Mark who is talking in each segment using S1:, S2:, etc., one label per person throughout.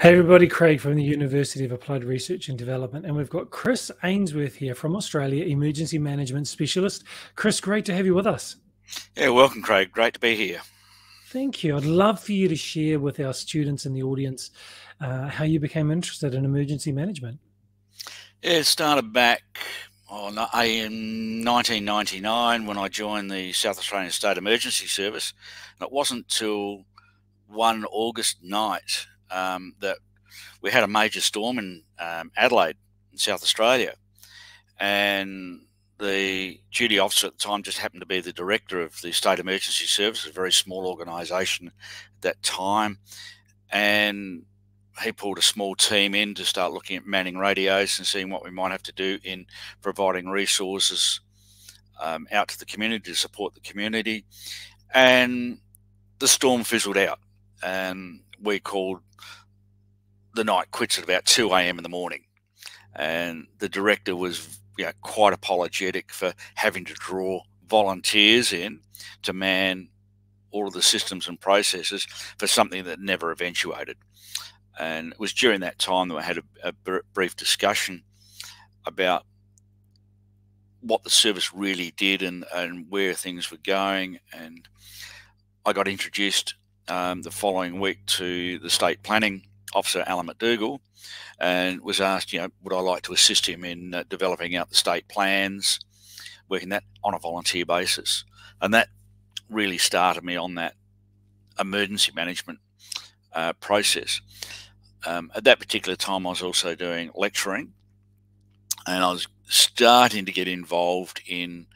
S1: Hey everybody, Craig from the University of Applied Research and Development, and we've got Chris Ainsworth here from Australia, Emergency Management Specialist. Chris, great to have you with us.
S2: Yeah, welcome, Craig. Great to be here.
S1: Thank you. I'd love for you to share with our students in the audience uh, how you became interested in emergency management.
S2: Yeah, it started back oh, in 1999 when I joined the South Australian State Emergency Service. And it wasn't till one August night um, that we had a major storm in um, Adelaide, in South Australia, and the duty officer at the time just happened to be the director of the State Emergency Service, a very small organisation at that time, and he pulled a small team in to start looking at manning radios and seeing what we might have to do in providing resources um, out to the community to support the community. And the storm fizzled out, and we called the night quits at about 2 a.m. in the morning. And the director was you know, quite apologetic for having to draw volunteers in to man all of the systems and processes for something that never eventuated. And it was during that time that I had a, a brief discussion about what the service really did and, and where things were going. And I got introduced um, the following week to the state planning officer, Alan McDougall, and was asked, you know, would I like to assist him in uh, developing out the state plans, working that on a volunteer basis. And that really started me on that emergency management uh, process. Um, at that particular time, I was also doing lecturing, and I was starting to get involved in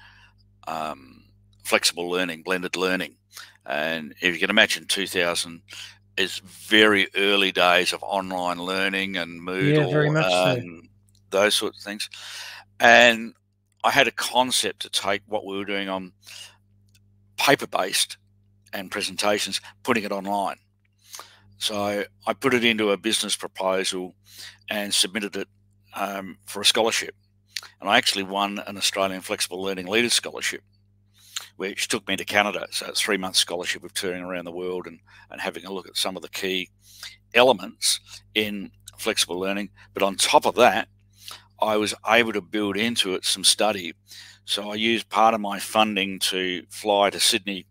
S2: um, flexible learning, blended learning. And if you can imagine, 2000 is very early days of online learning and Moodle,
S1: yeah, much so.
S2: those sorts of things. And I had a concept to take what we were doing on paper based and presentations, putting it online. So I put it into a business proposal and submitted it um, for a scholarship. And I actually won an Australian Flexible Learning Leaders Scholarship, which took me to Canada. So it's three month scholarship of touring around the world and, and having a look at some of the key elements in flexible learning. But on top of that, I was able to build into it some study. So I used part of my funding to fly to Sydney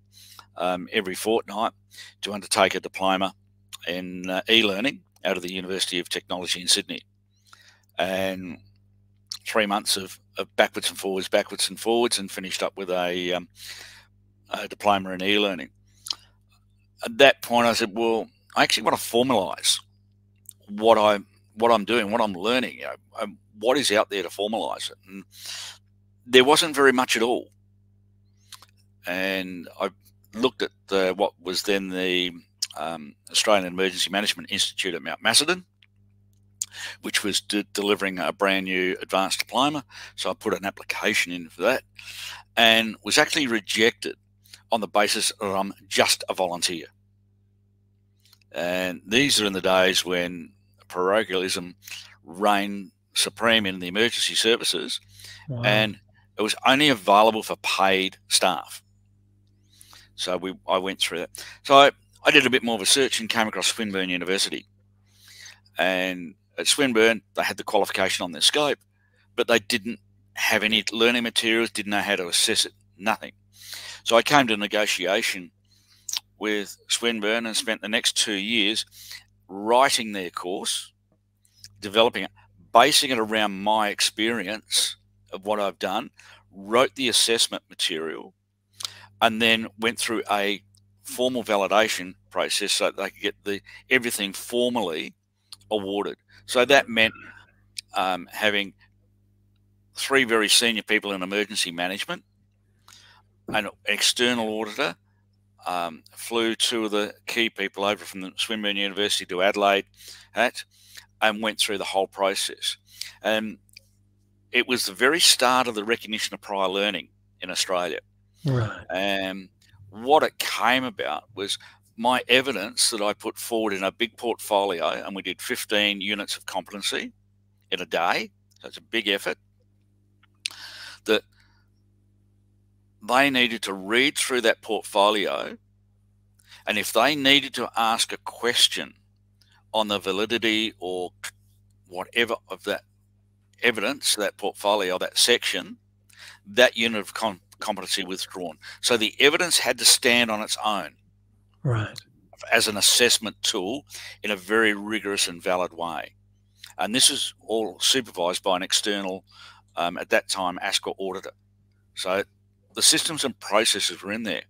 S2: um, every fortnight to undertake a diploma in uh, e-learning out of the University of Technology in Sydney, and three months of, of backwards and forwards, backwards and forwards, and finished up with a, um, a diploma in e-learning. At that point, I said, "Well, I actually want to formalise what I what I'm doing, what I'm learning. You know, um, what is out there to formalise it?" And there wasn't very much at all. And I looked at the, what was then the um, Australian Emergency Management Institute at Mount Macedon, which was de delivering a brand new advanced diploma. So I put an application in for that and was actually rejected on the basis that I'm just a volunteer. And these are in the days when parochialism reigned supreme in the emergency services, wow. and it was only available for paid staff. So we, I went through that. So I, I did a bit more research and came across Swinburne University. And at Swinburne, they had the qualification on their scope, but they didn't have any learning materials, didn't know how to assess it, nothing. So I came to negotiation with Swinburne and spent the next two years writing their course, developing it, basing it around my experience of what I've done, wrote the assessment material, and then went through a formal validation process so they could get the everything formally awarded. So that meant um, having three very senior people in emergency management, an external auditor, um, flew two of the key people over from the Swinburne University to Adelaide, at, and went through the whole process. And it was the very start of the recognition of prior learning in Australia.
S1: Right.
S2: And what it came about was my evidence that I put forward in a big portfolio, and we did 15 units of competency in a day. So it's a big effort. That they needed to read through that portfolio, and if they needed to ask a question on the validity or whatever of that evidence, that portfolio, that section, that unit of com competency withdrawn. So the evidence had to stand on its own.
S1: Right.
S2: As an assessment tool in a very rigorous and valid way. And this is all supervised by an external, um, at that time, ASQA auditor. So the systems and processes were in there.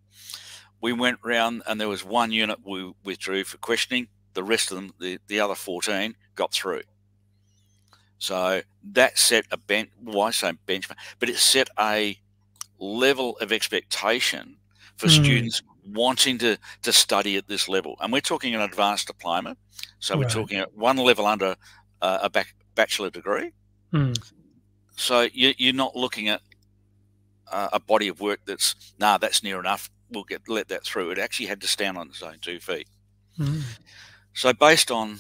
S2: We went round and there was one unit we withdrew for questioning. The rest of them, the, the other 14, got through. So that set a bench, why say benchmark, but it set a level of expectation for mm. students wanting to, to study at this level. And we're talking an advanced diploma. So we're talking at one level under uh, a bachelor degree.
S1: Mm.
S2: So you, you're not looking at uh, a body of work that's, nah, that's near enough. We'll get let that through. It actually had to stand on its own two feet.
S1: Mm.
S2: So based on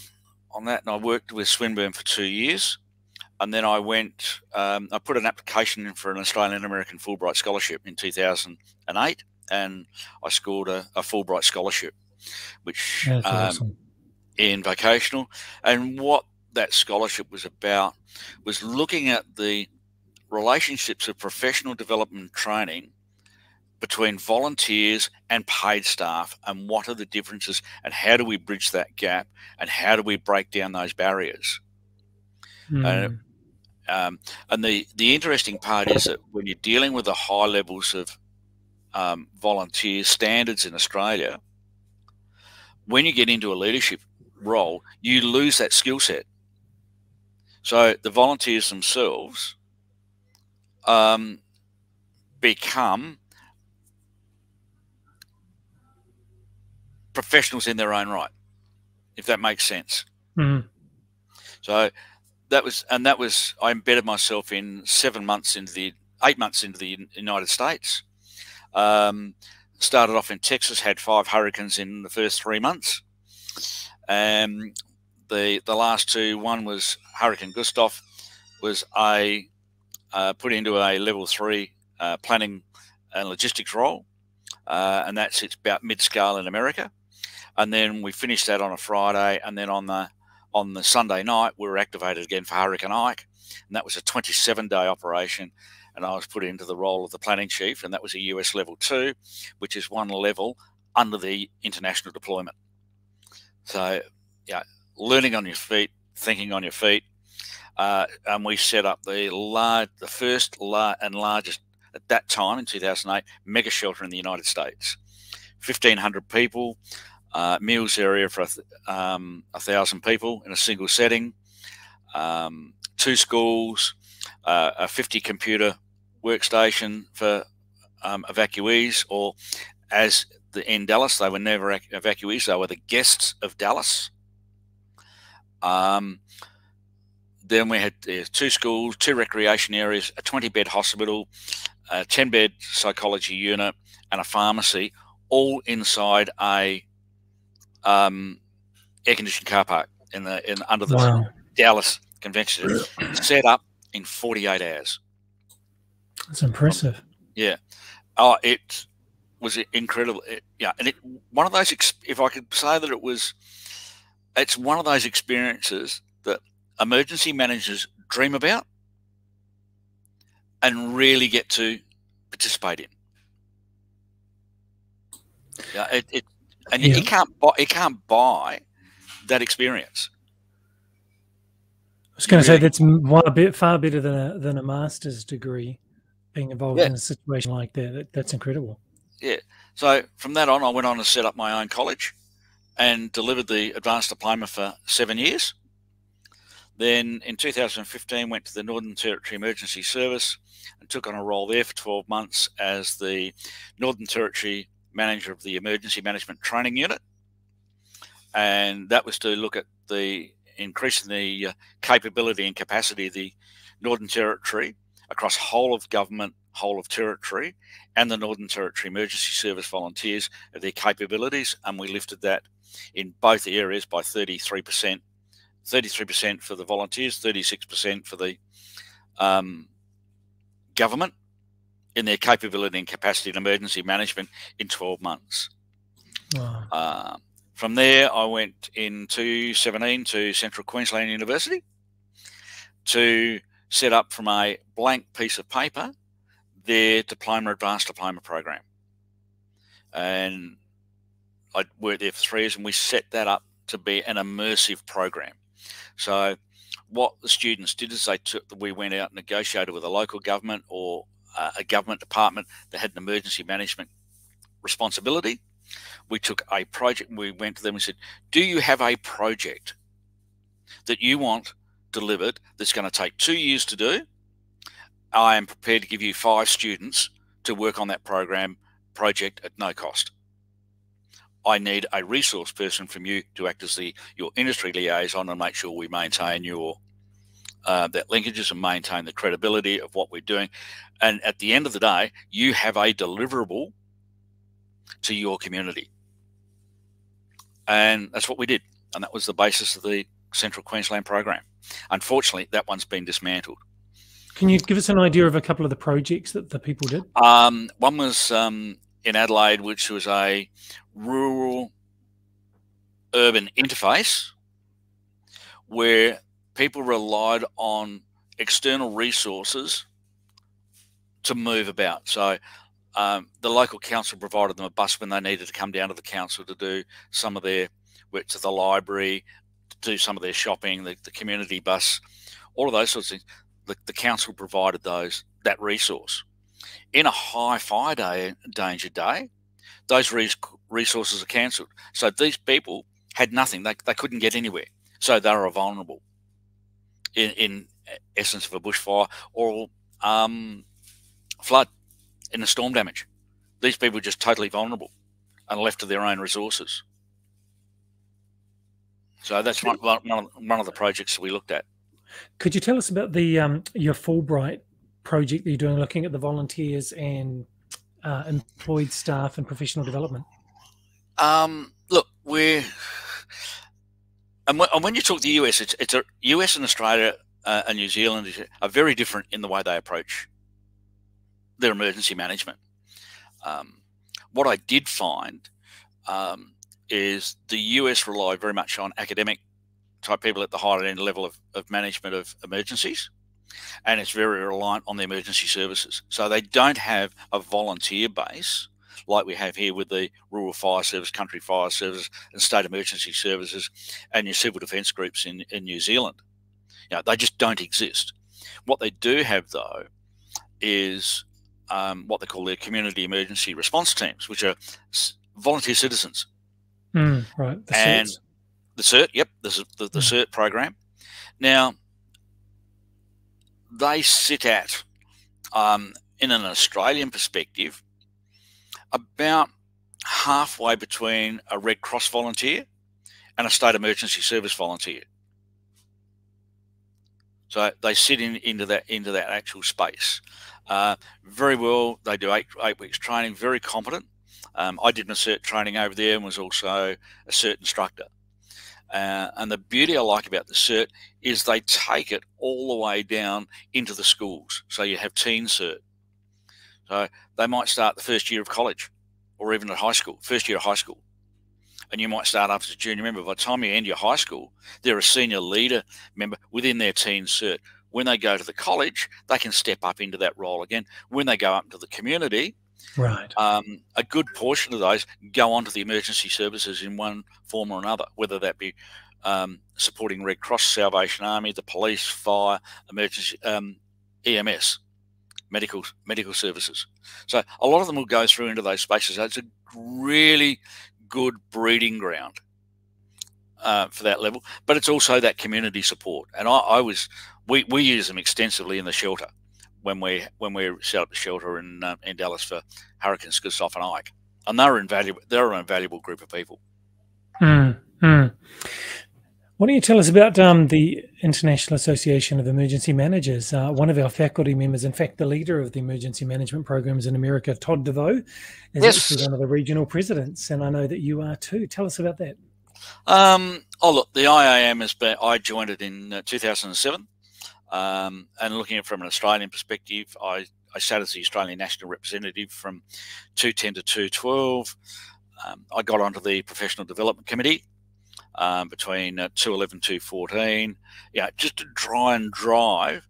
S2: on that, and I worked with Swinburne for two years and then I went. Um, I put an application in for an Australian American Fulbright scholarship in 2008, and I scored a, a Fulbright scholarship, which um, awesome. in vocational. And what that scholarship was about was looking at the relationships of professional development training between volunteers and paid staff and what are the differences and how do we bridge that gap and how do we break down those barriers
S1: mm.
S2: and um, and the, the interesting part is that when you're dealing with the high levels of um, volunteer standards in Australia, when you get into a leadership role, you lose that skill set. So the volunteers themselves um, become professionals in their own right, if that makes sense.
S1: Mm-hmm.
S2: So that was and that was I embedded myself in seven months into the eight months into the United States. Um, started off in Texas, had five hurricanes in the first three months. Um, the the last two, one was Hurricane Gustav, was a uh, put into a level three uh, planning and logistics role, uh, and that sits about mid scale in America. And then we finished that on a Friday, and then on the on the Sunday night, we were activated again for Hurricane Ike, and that was a 27 day operation. And I was put into the role of the planning chief, and that was a US level two, which is one level under the international deployment. So, yeah, learning on your feet, thinking on your feet. Uh, and we set up the large, the first lar- and largest at that time in 2008 mega shelter in the United States. 1,500 people, uh, meals area for um, a thousand people in a single setting, um, two schools, uh, a 50 computer workstation for um, evacuees, or as the, in Dallas, they were never evacuees, they were the guests of Dallas. Um, then we had uh, two schools, two recreation areas, a 20 bed hospital, a 10 bed psychology unit, and a pharmacy, all inside a um, air conditioned car park in the in under the wow. Dallas Convention Center, set up in 48 hours.
S1: That's impressive.
S2: Yeah. Oh, it was incredible. It, yeah, and it one of those. If I could say that it was, it's one of those experiences that emergency managers dream about and really get to participate in. Yeah, it, it and yeah. you can't buy you can't buy that experience.
S1: I was going to say that's one a bit far better than a than a master's degree. Being involved yeah. in a situation like that, that's incredible.
S2: Yeah. So from that on, I went on to set up my own college, and delivered the advanced diploma for seven years. Then in 2015, went to the Northern Territory Emergency Service and took on a role there for 12 months as the Northern Territory manager of the Emergency Management Training Unit, and that was to look at the increasing the uh, capability and capacity of the Northern Territory across whole of government, whole of territory, and the Northern Territory Emergency Service volunteers of their capabilities, and we lifted that in both areas by 33%. 33% for the volunteers, 36% for the um, government, in their capability and capacity in emergency management in 12 months.
S1: Wow.
S2: Uh, From there, I went in 2017 to Central Queensland University to set up from a blank piece of paper their diploma, advanced diploma program. And I worked there for three years and we set that up to be an immersive program. So what the students did is they took, we went out and negotiated with a local government or uh, a government department that had an emergency management responsibility. We took a project, we went to them and said, Do you have a project that you want delivered that's going to take two years to do? I am prepared to give you five students to work on that program project at no cost. I need a resource person from you to act as the your industry liaison and make sure we maintain your uh, that linkages and maintain the credibility of what we're doing. And at the end of the day, you have a deliverable to your community. And that's what we did. And that was the basis of the Central Queensland program. Unfortunately, that one's been dismantled.
S1: Can you give us an idea of a couple of the projects that the people did?
S2: Um, one was um, in Adelaide, which was a rural urban interface where people relied on external resources to move about. So um, the local council provided them a bus when they needed to come down to the council to do some of their work to the library, do some of their shopping, the, the community bus, all of those sorts of things. The, the council provided those that resource. In a high fire day, danger day, those res resources are cancelled. So these people had nothing. They, they couldn't get anywhere. So they were vulnerable in, in essence of a bushfire or um, flood in the storm damage. These people are just totally vulnerable and left to their own resources. So that's one, one, of, one of the projects we looked at.
S1: Could you tell us about the um, your Fulbright project that you're doing, looking at the volunteers and uh, employed staff and professional development?
S2: Um, look, we're and when, and when, you talk the US, it's, it's a US and Australia uh, and New Zealand are very different in the way they approach their emergency management. Um, what I did find um, is the US rely very much on academic type people at the higher end level of, of management of emergencies, and it's very reliant on the emergency services. So they don't have a volunteer base like we have here with the Rural Fire Service, Country Fire Service, and State Emergency Services, and your civil defence groups in, in New Zealand. You know, they just don't exist. What they do have, though, is um, what they call their community emergency response teams, which are volunteer citizens.
S1: Mm, right.
S2: The and certs. the CERT, yep, this is the, the mm. CERT program. Now, they sit at, um, in an Australian perspective, about halfway between a Red Cross volunteer and a state emergency service volunteer. So they sit in into that into that actual space. Uh, very well. They do eight eight weeks training. Very competent. Um, I did my cert training over there and was also a cert instructor. Uh, and the beauty I like about the cert is they take it all the way down into the schools. So you have teen cert. So they might start the first year of college or even at high school, first year of high school. And you might start off as a junior member. By the time you end your high school, they're a senior leader member within their teen cert. When they go to the college, they can step up into that role again. When they go up to the community,
S1: right,
S2: um, a good portion of those go on to the emergency services in one form or another, whether that be um, supporting Red Cross, Salvation Army, the police, fire, emergency, um, EMS medical medical services. So a lot of them will go through into those spaces. It's a really good breeding ground uh, for that level, but it's also that community support. And I, I, was we, we use them extensively in the shelter when we when we set up the shelter in uh, in Dallas for Hurricanes Gustav and Ike, and they're invaluable. They're an invaluable group of people.
S1: Mm, mm. Why don't you tell us about um, the International Association of Emergency Managers? Uh, one of our faculty members, in fact, the leader of the emergency management programs in America, Todd DeVoe, is yes. actually one of the regional presidents, and I know that you are too. Tell us about that.
S2: Um, oh, look, the IAM has been, I joined it in uh, 2007. Um, and looking at it from an Australian perspective, I, I sat as the Australian national representative from 210 to 212. Um, I got onto the professional development committee um, between uh, 211 214, yeah, just to try and drive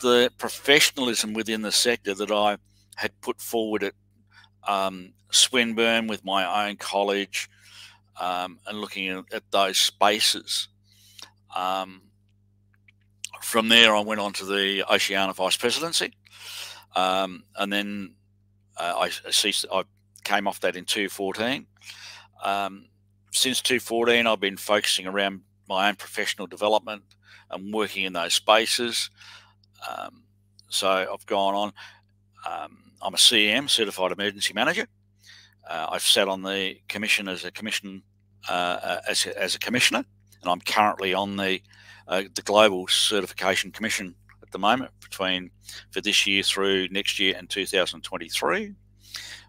S2: the professionalism within the sector that I had put forward at um, Swinburne with my own college um, and looking at, at, those spaces. Um, from there, I went on to the Oceania Vice Presidency, um, and then uh, I ceased. I came off that in 2014. Um, since 2014, I've been focusing around my own professional development and working in those spaces. Um, so I've gone on. Um, I'm a CEM, Certified Emergency Manager. Uh, I've sat on the commission as a commission uh, uh, as, a, as a commissioner, and I'm currently on the uh, the Global Certification Commission at the moment between for this year through next year and 2023.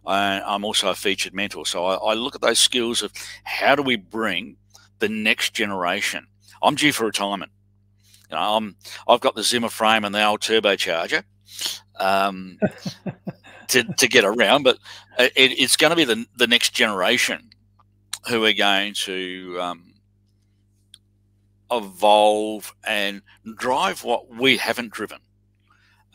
S2: I'm also a featured mentor, so I, I look at those skills of how do we bring the next generation. I'm due for retirement. You know, I'm, I've got the Zimmer frame and the old turbocharger um, to, to get around, but it, it's going to be the, the next generation who are going to um, evolve and drive what we haven't driven.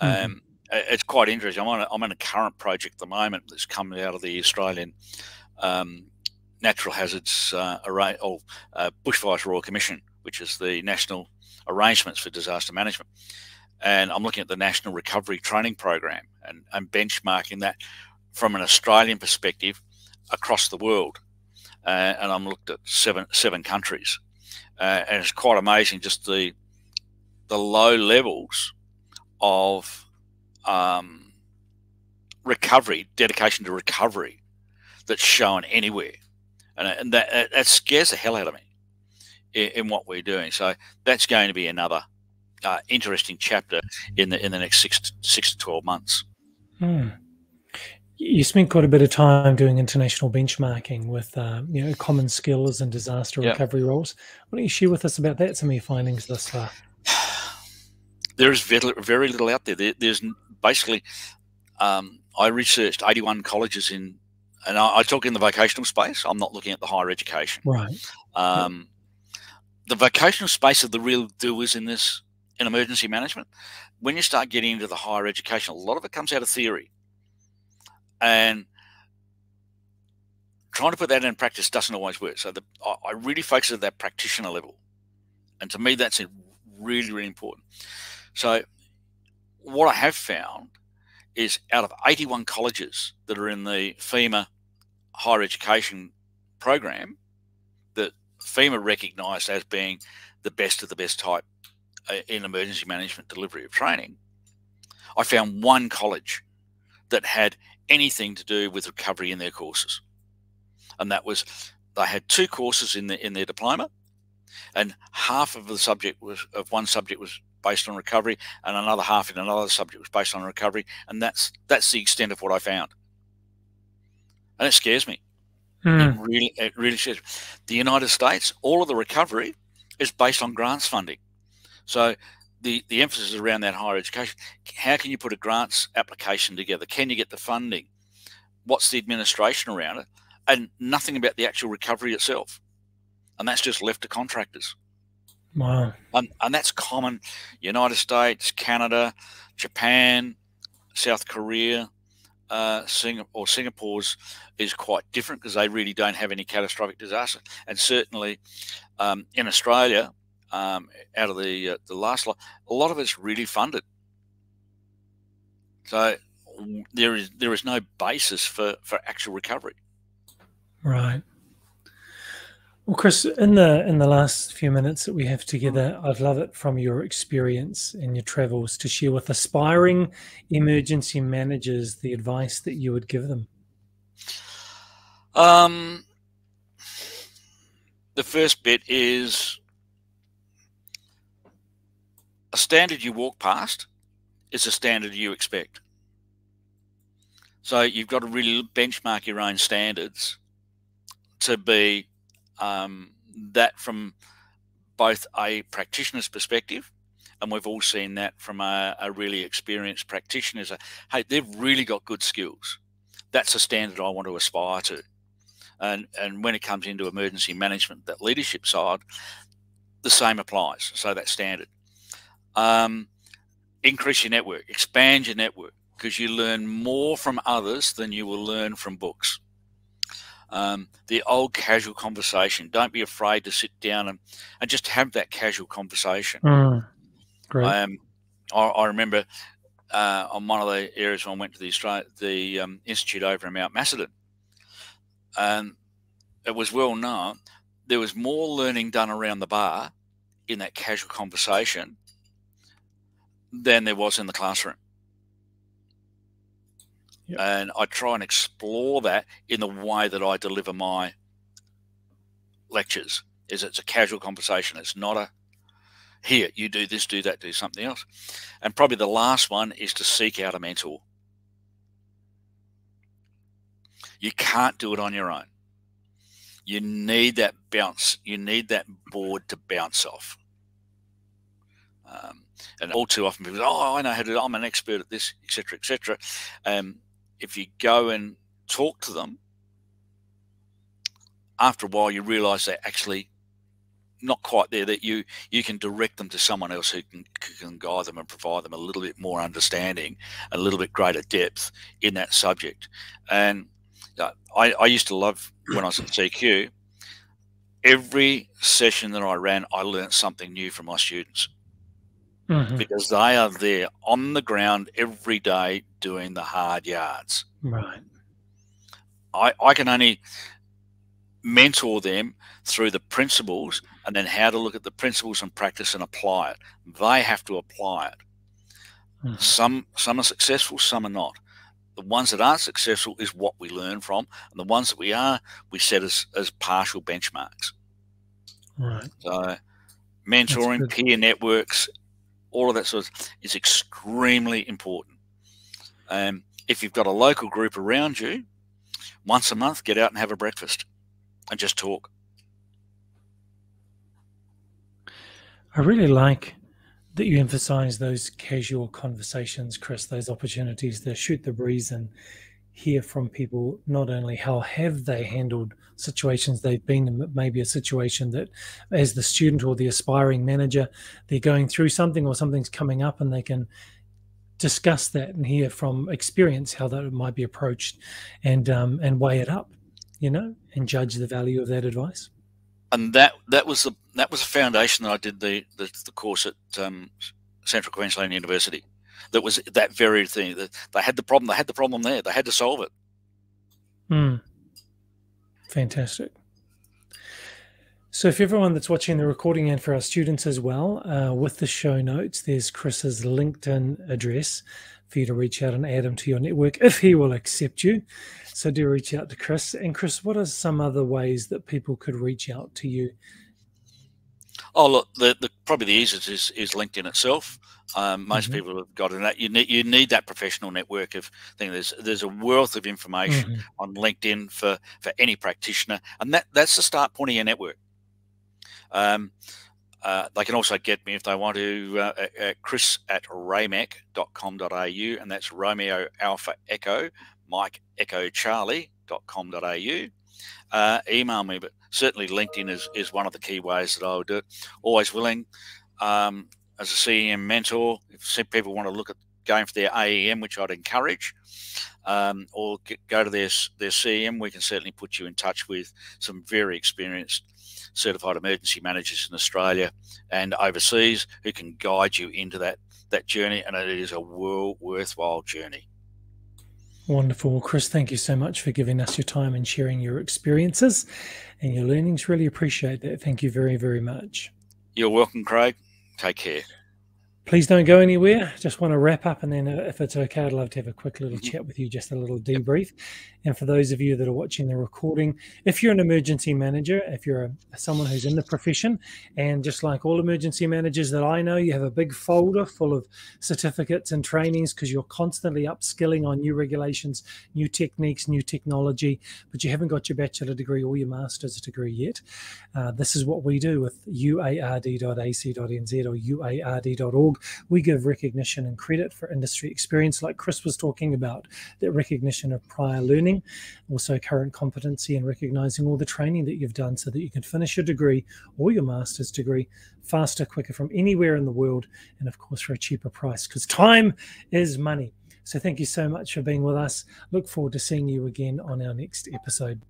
S2: Mm-hmm. Um, it's quite interesting. I'm on a, I'm on a current project at the moment that's coming out of the Australian um, Natural Hazards uh, Array or uh, Bushfires Royal Commission, which is the national arrangements for disaster management. And I'm looking at the National Recovery Training Program and, and benchmarking that from an Australian perspective across the world. Uh, and I'm looked at seven seven countries, uh, and it's quite amazing just the the low levels of um, recovery, dedication to recovery that's shown anywhere. And, and that, that scares the hell out of me in, in what we're doing. So that's going to be another uh, interesting chapter in the in the next six to, six to twelve months.
S1: Hmm. You spent quite a bit of time doing international benchmarking with uh, you know common skills and disaster yep. recovery roles. Why don't you share with us about that? Some of your findings thus far.
S2: There's very, very little out there. there there's basically, um, I researched 81 colleges in, and I, I, talk in the vocational space. I'm not looking at the higher education.
S1: Right.
S2: Um, The vocational space of the real doers in this in emergency management. When you start getting into the higher education, a lot of it comes out of theory, and trying to put that in practice doesn't always work. So the, I, really focus at that practitioner level, and to me, that's really really important. So what I have found is out of 81 colleges that are in the FEMA higher education program that FEMA recognised as being the best of the best type uh, in emergency management delivery of training, I found one college that had anything to do with recovery in their courses. And that was they had two courses in the in their diploma, and half of the subject was of one subject was based on recovery, and another half in another subject was based on recovery, and that's that's the extent of what I found, and it scares me. Mm. It really, it really scares. Me. The United States, all of the recovery is based on grants funding, so the the emphasis is around that higher education. How can you put a grants application together? Can you get the funding? What's the administration around it? And nothing about the actual recovery itself, and that's just left to contractors.
S1: Wow.
S2: And, and that's common. United States, Canada, Japan, South Korea, uh, Singapore, or Singapore's is quite different because they really don't have any catastrophic disaster. And certainly um, in Australia, um, out of the uh, the last lot, a lot of it's really funded. So there is there is no basis for for actual recovery.
S1: Right. Well, Chris, in the in the last few minutes that we have together, I'd love it from your experience and your travels to share with aspiring emergency managers the advice that you would give them.
S2: Um, the first bit is a standard you walk past is a standard you expect. So you've got to really benchmark your own standards to be um, that from both a practitioner's perspective, and we've all seen that from a, a really experienced practitioner. hey, they've really got good skills. That's a standard I want to aspire to. And, and when it comes into emergency management, that leadership side, the same applies. So that standard. Um, increase your network, expand your network, because you learn more from others than you will learn from books. Um, the old casual conversation. Don't be afraid to sit down and, and just have that casual conversation.
S1: Mm, great.
S2: Um, I, I remember uh, on one of the areas when I went to the Australia, the um, institute over in Mount Macedon, and it was well known there was more learning done around the bar in that casual conversation than there was in the classroom. Yep. And I try and explore that in the way that I deliver my lectures. Is it's a casual conversation. It's not a here you do this, do that, do something else. And probably the last one is to seek out a mentor. You can't do it on your own. You need that bounce. You need that board to bounce off. Um, and all too often people say, "Oh, I know how to. I'm an expert at this, etc., etc." Um, if you go and talk to them, after a while you realise they're actually not quite there. That you you can direct them to someone else who can, can guide them and provide them a little bit more understanding, a little bit greater depth in that subject. And uh, I, I used to love when I was at CQ. Every session that I ran, I learned something new from my students mm-hmm. because they are there on the ground every day doing the hard yards.
S1: Right.
S2: I, I can only mentor them through the principles and then how to look at the principles and practice and apply it. They have to apply it. Mm-hmm. Some some are successful, some are not. The ones that aren't successful is what we learn from, and the ones that we are, we set as, as partial benchmarks.
S1: Right.
S2: So, mentoring, peer networks, all of that sort of is extremely important. Um, if you've got a local group around you, once a month, get out and have a breakfast and just talk.
S1: I really like that you emphasize those casual conversations, Chris, those opportunities to shoot the breeze and hear from people not only how have they handled situations they've been in maybe a situation that as the student or the aspiring manager they're going through something or something's coming up and they can discuss that and hear from experience how that might be approached and um, and weigh it up you know and judge the value of that advice.
S2: And that that was the that was the foundation that I did the the, the course at um, Central Queensland University that was that very thing. That they had the problem. They had the problem there. They had to solve it.
S1: Hmm. Fantastic. So, if everyone that's watching the recording and for our students as well, uh, with the show notes, there's Chris's LinkedIn address for you to reach out and add him to your network if he will accept you. So, do reach out to Chris. And, Chris, what are some other ways that people could reach out to you?
S2: Oh, look, the, the probably the easiest is, is LinkedIn itself. Um, most mm-hmm. people have got in that. You need you need that professional network of thing. There's there's a wealth of information mm-hmm. on LinkedIn for for any practitioner, and that that's the start point of your network. Um, uh, they can also get me if they want to uh, at chris at ramec.com.au, and that's Romeo Alpha Echo Mike Echo Charlie.com.au. Uh, email me, but certainly LinkedIn is, is one of the key ways that I would do it. Always willing. Um, as a CEM mentor, if people want to look at going for their AEM, which I'd encourage, um, or get, go to their their CEM, we can certainly put you in touch with some very experienced certified emergency managers in Australia and overseas who can guide you into that that journey, and it is a world worthwhile journey.
S1: Wonderful. Chris, thank you so much for giving us your time and sharing your experiences and your learnings. Really appreciate that. Thank you very, very much.
S2: You're welcome, Craig. Take care.
S1: Please don't go anywhere. Just want to wrap up, and then uh, if it's okay, I'd love to have a quick little mm-hmm. chat with you, just a little debrief. And for those of you that are watching the recording, if you're an emergency manager, if you're a, someone who's in the profession, and just like all emergency managers that I know, you have a big folder full of certificates and trainings because you're constantly upskilling on new regulations, new techniques, new technology, but you haven't got your bachelor degree or your master's degree yet. Uh, this is what we do with uard.ac.nz or uard.org we give recognition and credit for industry experience, like Chris was talking about, that recognition of prior learning also current competency and recognizing all the training that you've done so that you can finish your degree or your master's degree faster, quicker from anywhere in the world, and of course for a cheaper price because time is money. So thank you so much for being with us. Look forward to seeing you again on our next episode.